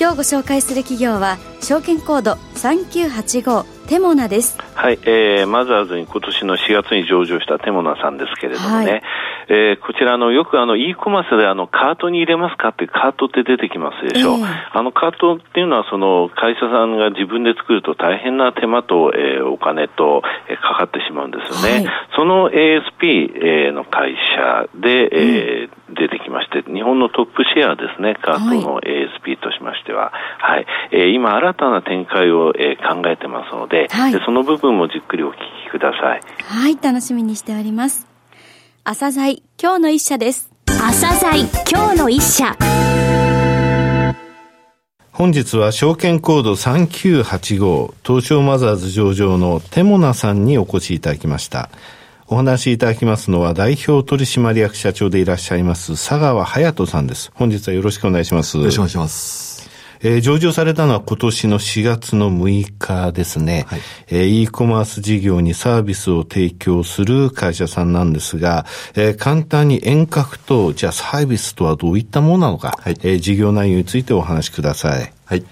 今日ご紹介する企業は証券コード3985テモナです。はい、えー、マザーズに今年の4月に上場したテモナさんですけれどもね、はい、えー、こちらのよくあの e コマースであのカートに入れますかってカートって出てきますでしょ。えー、あのカートっていうのはその会社さんが自分で作ると大変な手間と、えー、お金と、えー、かかってしまうんですよね。はい、その ASP、えー、の会社で、えー、うん、出てきまして、日本のトップシェアですね、カートの ASP としましては、はい、えー、今新たな展開を、えー、考えてますので、はい、でその部分もじっくりお聞きください。はい、楽しみにしております。朝鮮今日の一社です。朝鮮今日の一社。本日は証券コード3985東証マザーズ上場のテモナさんにお越しいただきました。お話しいただきますのは代表取締役社長でいらっしゃいます佐川隼人さんです。本日はよろしくお願いします。よろしくお願いします。えー、上場されたのは今年の4月の6日ですね。はい、えー、e コマース事業にサービスを提供する会社さんなんですが、えー、簡単に遠隔と、じゃあサービスとはどういったものなのか、はい、えー、事業内容についてお話しください。はい。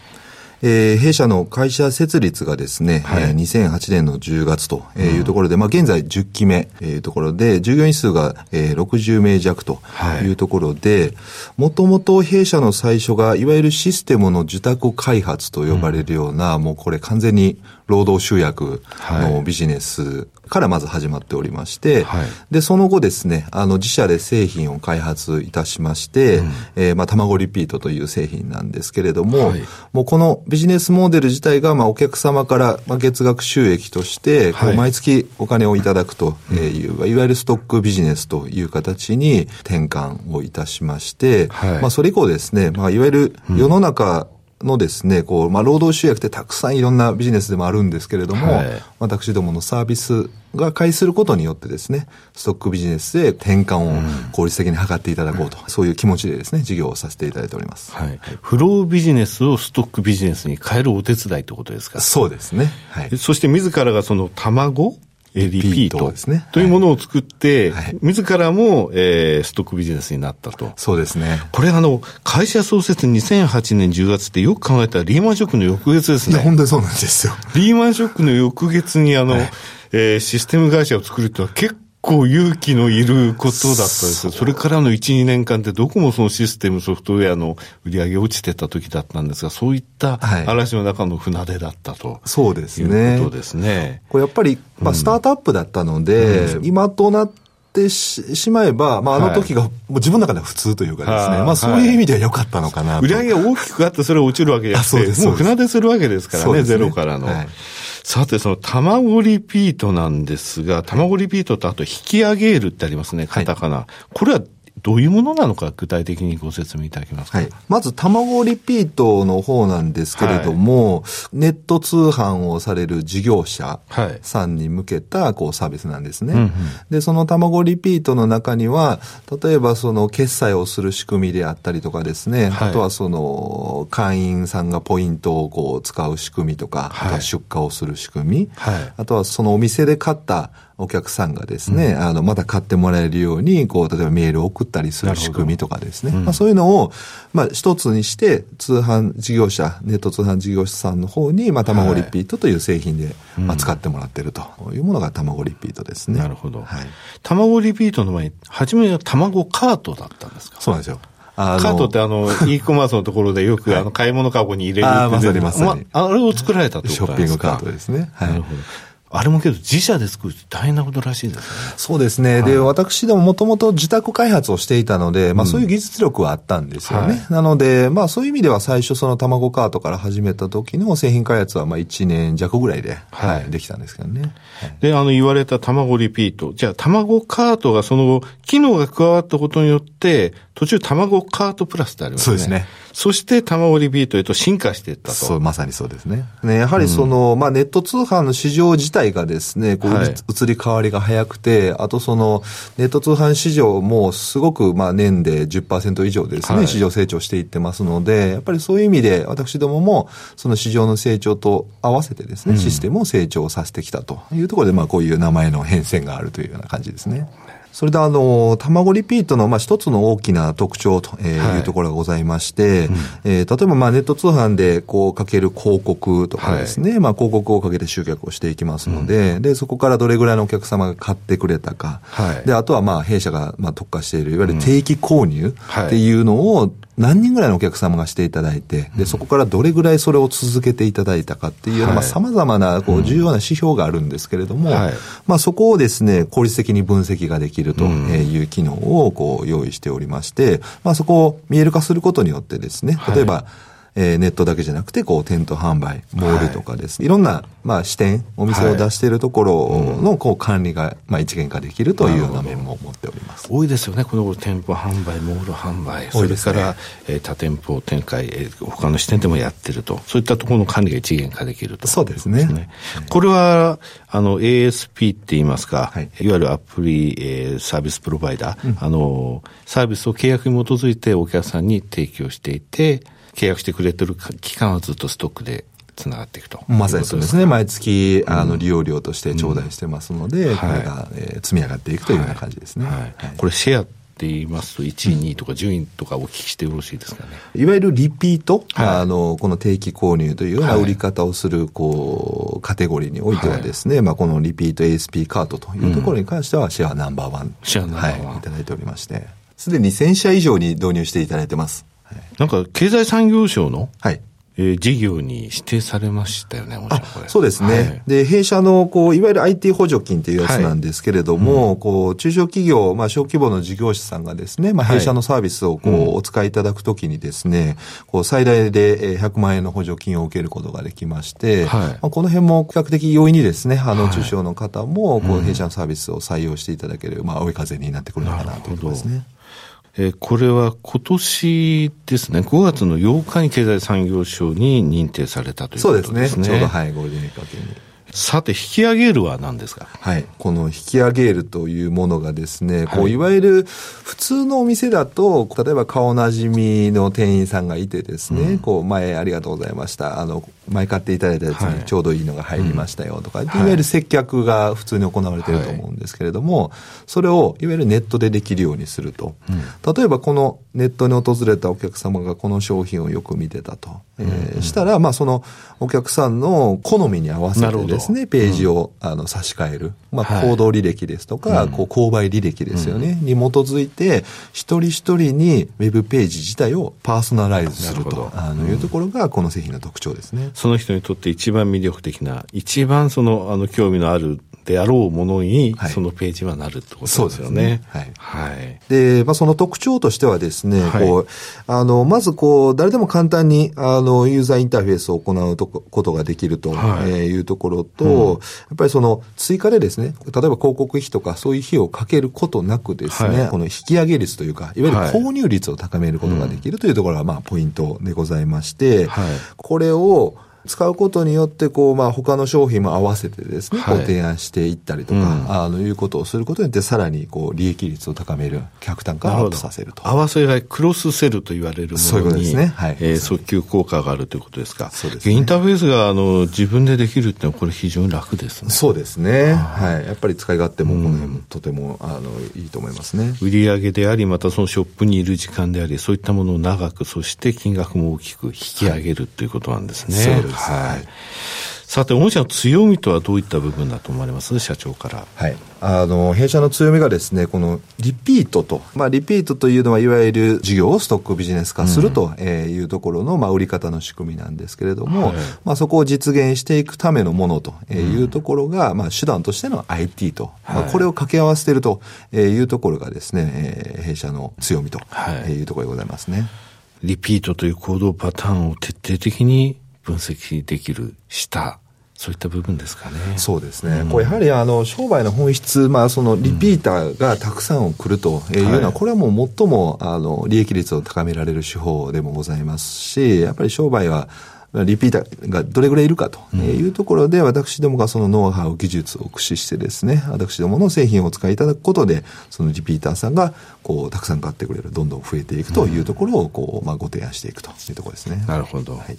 えー、弊社の会社設立がですね、はい、えー、2008年の10月というところで、うん、まあ現在10期目というところで、従業員数が、えー、60名弱とい。うところで、もともと弊社の最初が、いわゆるシステムの受託開発と呼ばれるような、うん、もうこれ完全に労働集約のビジネスからまず始まっておりまして、はい、で、その後ですね、あの、自社で製品を開発いたしまして、うん、えー、まあ、卵リピートという製品なんですけれども、はい、もうこのビジネスモデル自体が、まあ、お客様から、まあ、月額収益として、こう毎月お金をいただくという、はい、いわゆるストックビジネスという形に転換をいたしまして、はい、まあ、それ以降ですね、まあ、いわゆる世の中、のですね、こう、まあ、労働集約ってたくさんいろんなビジネスでもあるんですけれども、はい、私どものサービスが開始することによってですね、ストックビジネスで転換を効率的に図っていただこうと、うん、そういう気持ちでですね、事業をさせていただいております。はい。フロービジネスをストックビジネスに変えるお手伝いってことですか？そうですね。はい。そして自らがその卵リピートですね。というものを作って、はい、自らも、えー、ストックビジネスになったと。そうですね。これあの、会社創設2008年10月ってよく考えたらリーマンショックの翌月ですね。いや、本当にそうなんですよ。リーマンショックの翌月にあの、はい、えー、システム会社を作るってのは結構勇気のいることだったんですよ。それからの1、2年間ってどこもそのシステム、ソフトウェアの売り上げ落ちてた時だったんですが、そういった嵐の中の船出だったと、はい、そうですね。いうことですね。これやっぱり、まあ、スタートアップだったので、うん、今となってしまえば、まあ、あの時が、もう自分の中では普通というかですね、まあ、そういう意味では良かったのかな売り上げが大きくあって、それ落ちるわけじゃなくて、もう船出するわけですからね、ゼロからの。はいさて、その卵リピートなんですが、卵リピートとあと引き上げるってありますね、カタカナ。はい、これはどういうものなのか具体的にご説明いただけますか、はい、まず、卵リピートの方なんですけれども、はい、ネット通販をされる事業者さんに向けたこうサービスなんですね。はい、で、その卵リピートの中には、例えばその決済をする仕組みであったりとかですね、あとはその会員さんがポイントをこう使う仕組みとか、出荷をする仕組み、あとはそのお店で買ったお客さんがですね、うん、あの、また買ってもらえるように、こう、例えばメールを送ったりする仕組みとかですね。まあ、そういうのを、まあ、一つにして、通販事業者、ネット通販事業者さんの方に、まあ、卵リピートという製品で、まあ、使ってもらってるというものが卵リピートですね。なるほど。はい。卵リピートの前に、初めは卵カートだったんですか？そうなんですよ。カートってあの、e コマースのところでよく、あの、買い物カゴに入れるあまさにまさに。あれを作られたとですか？ショッピングカートですね。はい。なるほど。あれもけど自社で作るって大変なことらしいですね。そうですね。はい、で、私でももともと自宅開発をしていたので、まあそういう技術力はあったんですよね。はい、なので、まあそういう意味では最初その卵カートから始めた時の製品開発はまあ1年弱ぐらいで、はい、できたんですけどね。で、あの言われた卵リピート。じゃあ卵カートがその後、機能が加わったことによって、途中卵カートプラスってありますね。そうですね。そして卵リピートへと進化していったと。そう、まさにそうですね。ね、やはりその、うん、まあネット通販の市場自体がですね、こう、はい、移り変わりが早くて、あとその、ネット通販市場もすごく、まあ年で10%以上ですね、はい、市場成長していってますので、やっぱりそういう意味で、私どもも、その市場の成長と合わせてですね、システムを成長させてきたというところで、まあこういう名前の変遷があるというような感じですね。それであの、卵リピートのまあ一つの大きな特徴とい。うところがございまして、はえー、例えばまあネット通販でこうかける広告とかですね、はい、まあ広告をかけて集客をしていきますので、うん、で、そこからどれぐらいのお客様が買ってくれたか、はい、で、あとはまあ弊社がまあ特化しているいわゆる定期購入っていうのを何人ぐらいのお客様がしていただいて、で、そこからどれぐらいそれを続けていただいたかっていうような、まあ、様々な、こう、重要な指標があるんですけれども、はい、まあ、そこをですね、効率的に分析ができるという機能を、こう、用意しておりまして、まあ、そこを見える化することによってですね、例えば、はいえー、ネットだけじゃなくて、こう、店頭販売、モールとかです、はい、いろんな、まあ、視点、お店を出しているところの、こう、管理が、まあ、一元化できるというような面も持っております。多いですよね、この店舗販売、モール販売、それから、ね、えー、多店舗展開、えー、他の支店でもやってると、そういったところの管理が一元化できると、そうですね。これは、あの、ASP って言いますか、はい、いわゆるアプリ、えー、サービスプロバイダー、うん、あの、サービスを契約に基づいてお客さんに提供していて、契約してくれてる期間はずっとストックでつながっていくと。まさにそうですね。毎月、あの、利用料として頂戴してますので、これが、え積み上がっていくというような感じですね。はいこれ、シェアって言いますと、1位、2位とか順位とかお聞きしてよろしいですかね？いわゆるリピート、はい、あの、この定期購入というような売り方をする、こう、カテゴリーにおいてはですね、はい、まあ、このリピート ASP カートというところに関しては、シェアナンバーワン。シェアナンバーワン。はい、いただいておりまして、すでに1000社以上に導入していただいてます。なんか、経済産業省の、はい。えー、事業に指定されましたよね、もちろん。そうですね。はい、で、弊社の、こう、いわゆる IT 補助金っていうやつなんですけれども、はいうん、こう、中小企業、まあ、小規模の事業者さんがですね、まあ、弊社のサービスを、こう、はい、お使いいただくときにですね、こう、最大で100万円の補助金を受けることができまして、はい、まあ、この辺も比較的容易にですね、あの、中小の方も、こう、弊社のサービスを採用していただける、まあ、追い風になってくるのかなということですね。えー、これは今年ですね、5月の8日に経済産業省に認定されたということですね。そうですね。ちょうど、はい、ゴールデンウィーク明けに。さて、引き上げるは何ですか？はい。この引き上げるというものがですね、はい、こういわゆる普通のお店だと、例えば顔なじみの店員さんがいてですね、うん、こう、前ありがとうございました。あの、前買っていただいたやつにちょうどいいのが入りましたよとか、はい、いわゆる接客が普通に行われていると思うんですけれども、はい、それをいわゆるネットでできるようにすると。うん、例えばこのネットに訪れたお客様がこの商品をよく見てたと。えー、したら、まあそのお客さんの好みに合わせてですね、ページを、あの差し替える。まあ行動履歴ですとか、はい、こう購買履歴ですよね、に基づいて、一人一人にウェブページ自体をパーソナライズすると。あのいうところがこの製品の特徴ですね。その人にとって一番魅力的な、一番その、あの、興味のあるであろうものに、そのページはなるってことですよね。ね。はい。はい。で、まあ、その特徴としてはですね、はい、こう、あの、まずこう、誰でも簡単に、あの、ユーザーインターフェースを行うとことができるとい。うところと、はいうん、やっぱりその、追加でですね、例えば広告費とかそういう費用をかけることなくですね、はい、この引き上げ率というか、いわゆる購入率を高めることができるというところが、まあ、ポイントでございまして、これを、使うことによって、こう、まあ、他の商品も合わせてですね、はい、提案していったりとか、うん、あの、いうことをすることによって、さらに、こう、利益率を高める、客単価をアップさせると。合わせがクロスセルと言われるものに、そういうことですね。はい。えー、訴求効果があるということですか。そうですね。インターフェースが、あの、自分でできるっていうのは、これ非常に楽ですね。そうですね。はい。やっぱり使い勝手も、この辺も、とても、あの、いいと思いますね。売上であり、またそのショップにいる時間であり、そういったものを長く、そして金額も大きく引き上げるということなんですね。そうです。はい。さて、御社の強みとはどういった部分だと思われます？社長から。はい。あの、弊社の強みがですね、このリピートと、まあ、リピートというのは、いわゆる事業をストックビジネス化するというところの、まあ、売り方の仕組みなんですけれども、はい、まあ、そこを実現していくためのものというところが、まあ、手段としての IT と、まあ、これを掛け合わせているというところがですね、え弊社の強みというところでございますね。リピートという行動パターンを徹底的に分析できる、した、そういった部分ですかね。そうですね。うん、これやはりあの商売の本質、まあそのリピーターがたくさん来るというのは、これはもう最もあの利益率を高められる手法でもございますし、やっぱり商売はリピーターがどれぐらいいるかというところで、私どもがそのノウハウ、技術を駆使してですね、私どもの製品をお使いいただくことで、そのリピーターさんが、こう、たくさん買ってくれる、どんどん増えていくというところを、こう、まあ、ご提案していくというところですね。なるほど。はい、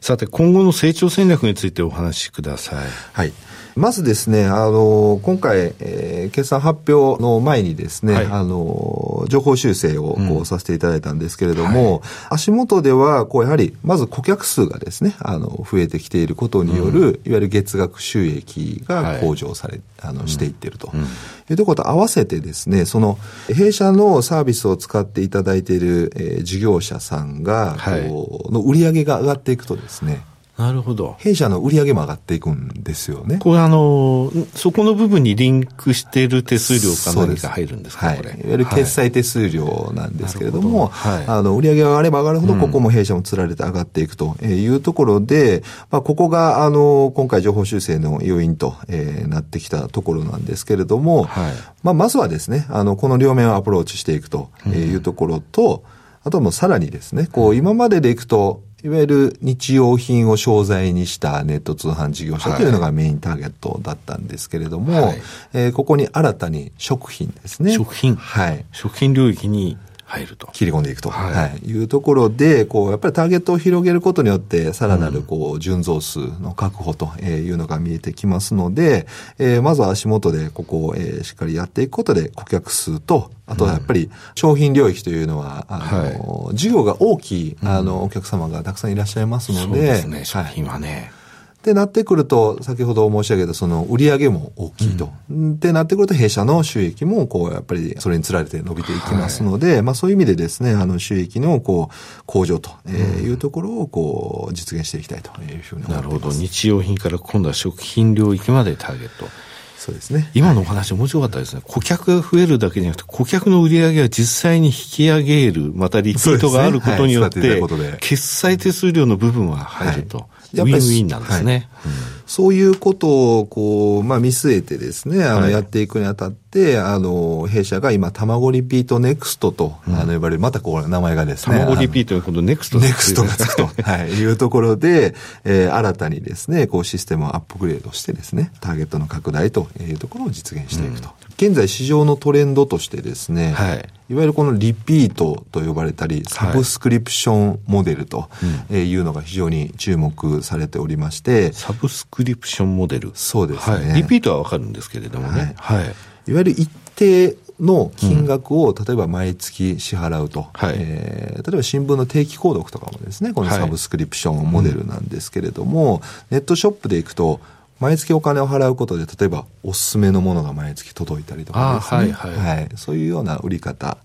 さて、今後の成長戦略についてお話しください。はい。まずですね、あの、今回、えー、決算発表の前にですね、はい、あの、情報修正をこうさせていただいたんですけれども、はい、足元では、こう、やはり、まず顧客数がですね、あの、増えてきていることによる、うん、いわゆる月額収益が向上され、はい、あの、していっていると。うん。いうところと合わせてですね、その、弊社のサービスを使っていただいている、えー、事業者さんが、こう、の売り上げが上がっていくとですね、なるほど。弊社の売り上げも上がっていくんですよね。これあの、そこの部分にリンクしている手数料か何か入るんですかはい。いわゆる決済手数料なんですけれども、はい、あの、売り上げが上がれば上がるほど、ここも弊社もつられて上がっていくというところで、うん、まあ、ここが、あの、今回情報修正の要因と、えー、なってきたところなんですけれども、はい、まあ、まずはですね、あの、この両面をアプローチしていくというところと、うん、あともさらにですね、こう、今まででいくと、いわゆる日用品を商材にしたネット通販事業者というのがメインターゲットだったんですけれども、はい、えー、ここに新たに食品ですね。食品はい。食品領域に入ると。切り込んでいくと、はい、はい、いうところで、こう、やっぱりターゲットを広げることによって、さらなる、こう、純増数の確保というのが見えてきますので、えー、まずは足元でここを、えー、しっかりやっていくことで、顧客数と、あとはやっぱり商品領域というのは、あの、はい、事業が大きい、あの、お客様がたくさんいらっしゃいますので、そうですね、商品はね。はいってなってくると、先ほど申し上げたその売り上げも大きいと。うん、ってなってくると、弊社の収益も、こう、やっぱりそれにつられて伸びていきますので、はい、まあそういう意味でですね、あの収益の、こう、向上というところを、こう、実現していきたいというふうに思います。なるほど。日用品から今度は食品領域までターゲット。そうですね。今のお話面白かったですね。顧客が増えるだけじゃなくて、顧客の売り上げは実際に引き上げる、またリピートがあることによって、ねはい、決済手数料の部分は入ると。はいウィンウィンなんですね。はいうん、そういうことを、こう、まあ、見据えてですね、あの、やっていくにあたって、あの、弊社が今、たまごリピートネクストと、うん、あの、呼ばれる、またこう、名前がですね。たまごリピートのことネクストネクストがつくと、はい、いうところで、えー、新たにですね、こう、システムをアップグレードしてですね、ターゲットの拡大というところを実現していくと。うん現在市場のトレンドとしてですね、はい、いわゆるこのリピートと呼ばれたり、サブスクリプションモデルというのが非常に注目されておりまして、サブスクリプションモデル。そうですね、はい、リピートはわかるんですけれどもね。はい。い。わゆる一定の金額を、例えば毎月支払うと、はい、えー、例えば新聞の定期購読とかもですね、このサブスクリプションモデルなんですけれども、はいうん、ネットショップで行くと、毎月お金を払うことで、例えばおすすめのものが毎月届いたりとかですね。はいはい、はい、そういうような売り方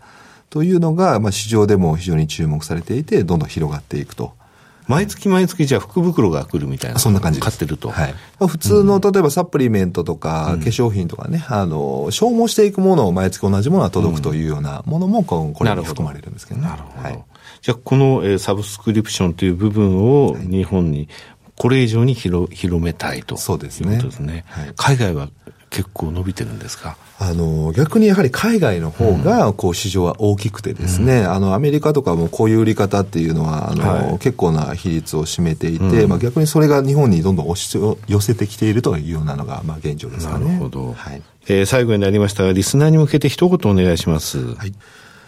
というのが、まあ、市場でも非常に注目されていて、どんどん広がっていくと。毎月毎月じゃあ福袋が来るみたいな。そんな感じ買ってると。はい。まあ、普通の、例えばサプリメントとか、化粧品とかね、あの、消耗していくものを毎月同じものが届くというようなものも、これに含まれるんですけどね。なるほど。はい、じゃあ、この、えー、サブスクリプションという部分を日本にこれ以上に広広めたいとそうですね。ですね、はい、海外は結構伸びてるんですか？あの、逆にやはり海外の方が、こう、市場は大きくてですね、うん、あの、アメリカとかもこういう売り方っていうのは、あの、はい、結構な比率を占めていて、うん、まあ逆にそれが日本にどんどん押し寄せてきているというようなのが、まあ現状ですかね。なるほど。はい。えー、最後になりましたが、リスナーに向けて一言お願いします。はい。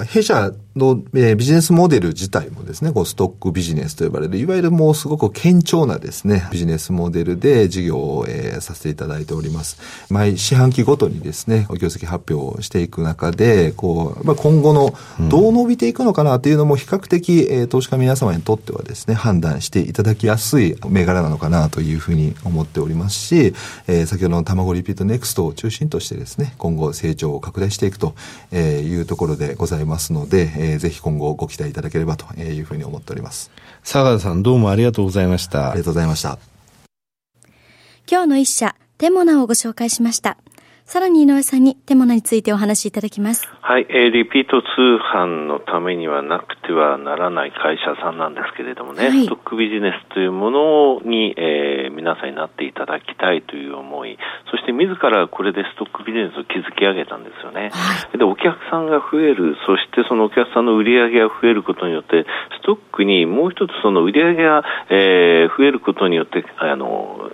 弊社の、えー、ビジネスモデル自体もですね、こうストックビジネスと呼ばれる、いわゆるもうすごく堅調なですね、ビジネスモデルで事業を、えー、させていただいております。毎四半期ごとにですね、業績発表をしていく中で、こう、まあ、今後のどう伸びていくのかなというのも比較的、えー、投資家皆様にとってはですね、判断していただきやすい銘柄なのかなというふうに思っておりますし、えー、先ほどのたまごリピートネクストを中心としてですね、今後成長を拡大していくというところでございますので、えー、ぜひ今後ご期待いただければというふうに思っております。佐賀さんどうもありがとうございました。ありがとうございました。今日の一社、テモナをご紹介しました。さらに井上さんにテモナについてお話しいただきます。はい、えー、リピート通販のためにはなくてはならない会社さんなんですけれどもね、はい、ストックビジネスというものに、えー、皆さんになっていただきたいという思い、そして自らこれでストックビジネスを築き上げたんですよね。はい、で、お客さんが増える、そしてそのお客さんの売り上げが増えることによって、ストックにもう一つその売り上げが、えー、増えることによって、あの、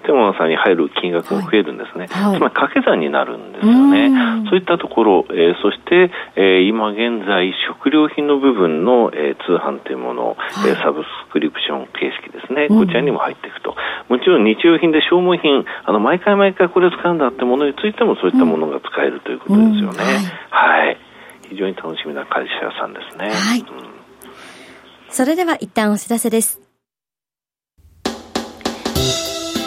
テモナさんに入る金額も増えるんですね、はい、つまり掛け算になるんですよね、そういったところ、えー、そして、えー、今現在、食料品の部分の、えー、通販というもの、はい、サブスクリプション形式ですね、こちらにも入っていくと、もちろん日用品で消耗品、あの毎回毎回これ使うんだってものについても、そういったものが使えるということですよね。はい、はい、非常に楽しみな会社さんですね。はい、うん、それでは一旦お知らせです。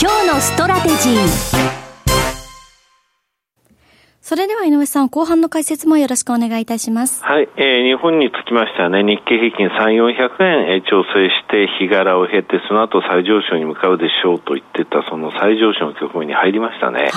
今日のストラテジーそれでは井上さん、後半の解説もよろしくお願いいたします。はい、えー、日本につきましてはね、日経平均3、400円、えー、調整して日柄を経て、その後再上昇に向かうでしょうと言ってた、その再上昇の局面に入りましたね。はい、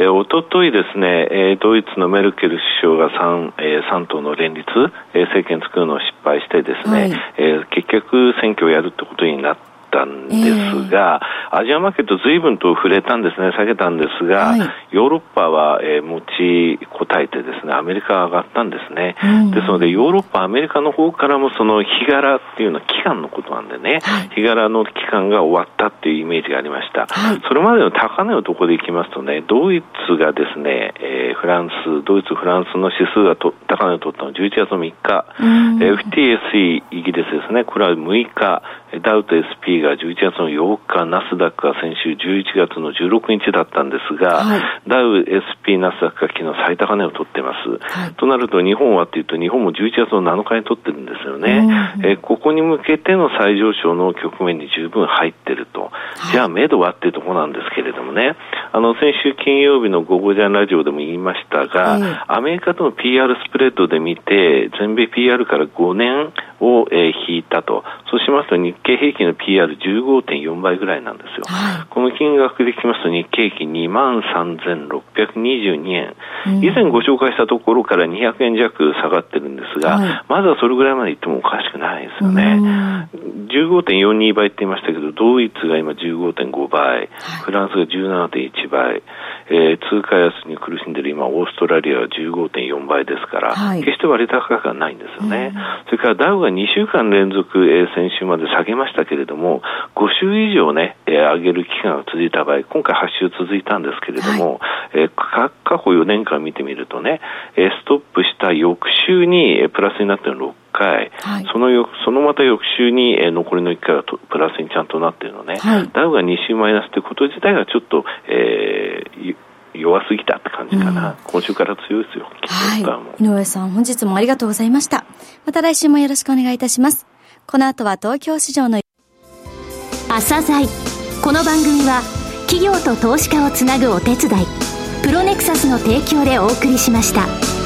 えー、おとといですね、えー、ドイツのメルケル首相が3、えー、3党の連立、えー、政権作るのを失敗してですね、はい、えー、結局選挙をやるってことになって、ったんですが、えー、アジアマーケット随分と触れたんですね、下げたんですが、はい、ヨーロッパは、えー、持ちこたえてですね、アメリカは上がったんですね。うん、ですので、ヨーロッパ、アメリカの方からもその日柄っていうのは期間のことなんでね、はい、日柄の期間が終わったっていうイメージがありました。はい、それまでの高値のところでいきますとね、ドイツがですね、えー、フランス、ドイツ、フランスの指数がと高値を取ったのは11月の3日、うん、FTSE イギリスですね、これは6日、ダウと SP が11月の8日、ナスダックが先週11月の16日だったんですが、はい、ダウ、SP、ナスダックが昨日最高値を取ってます。はい、となると日本はっていうと日本も11月の7日に取ってるんですよね。えー、ここに向けての再上昇の局面に十分入ってると。じゃあ、目処はっていうところなんですけれどもね、あの、先週金曜日の午後ジャンラジオでも言いましたが、アメリカとの PR スプレッドで見て、全米 PR から5年を、えー、引いたと。そうしますと日経平均の PR15.4 倍ぐらいなんですよ。はい、この金額でいきますと日経平均2万3622円、うん、以前ご紹介したところから200円弱下がってるんですが、はい、まずはそれぐらいまでいってもおかしくないですよね。15.42倍って言いましたけど、ドイツが今15.5倍、はい、フランスが17.1倍、えー、通貨安に苦しんでる今、オーストラリアは15.4倍ですから、決して割高価格はないんですよね。それからダウが2週間連続、えー、先週まで下げましたけれども、5週以上ね、えー、上げる期間が続いた場合、今回8週続いたんですけれども、はい、えー、過去4年間見てみるとね、えー、ストップした翌週に、えー、プラスになってるの6回、はい、その翌そのまた翌週に、えー、残りの1回がとプラスにちゃんとなっているのね、はい、ダウが2週マイナスということ自体がちょっと、えー、弱すぎたって感じかな、うん、今週から強いですよ、はい、井上さん、本日もありがとうございました。また来週もよろしくお願いいたします。この後は東京市場の朝鮮この番組は企業と投資家をつなぐお手伝い。プロネクサスの提供でお送りしました。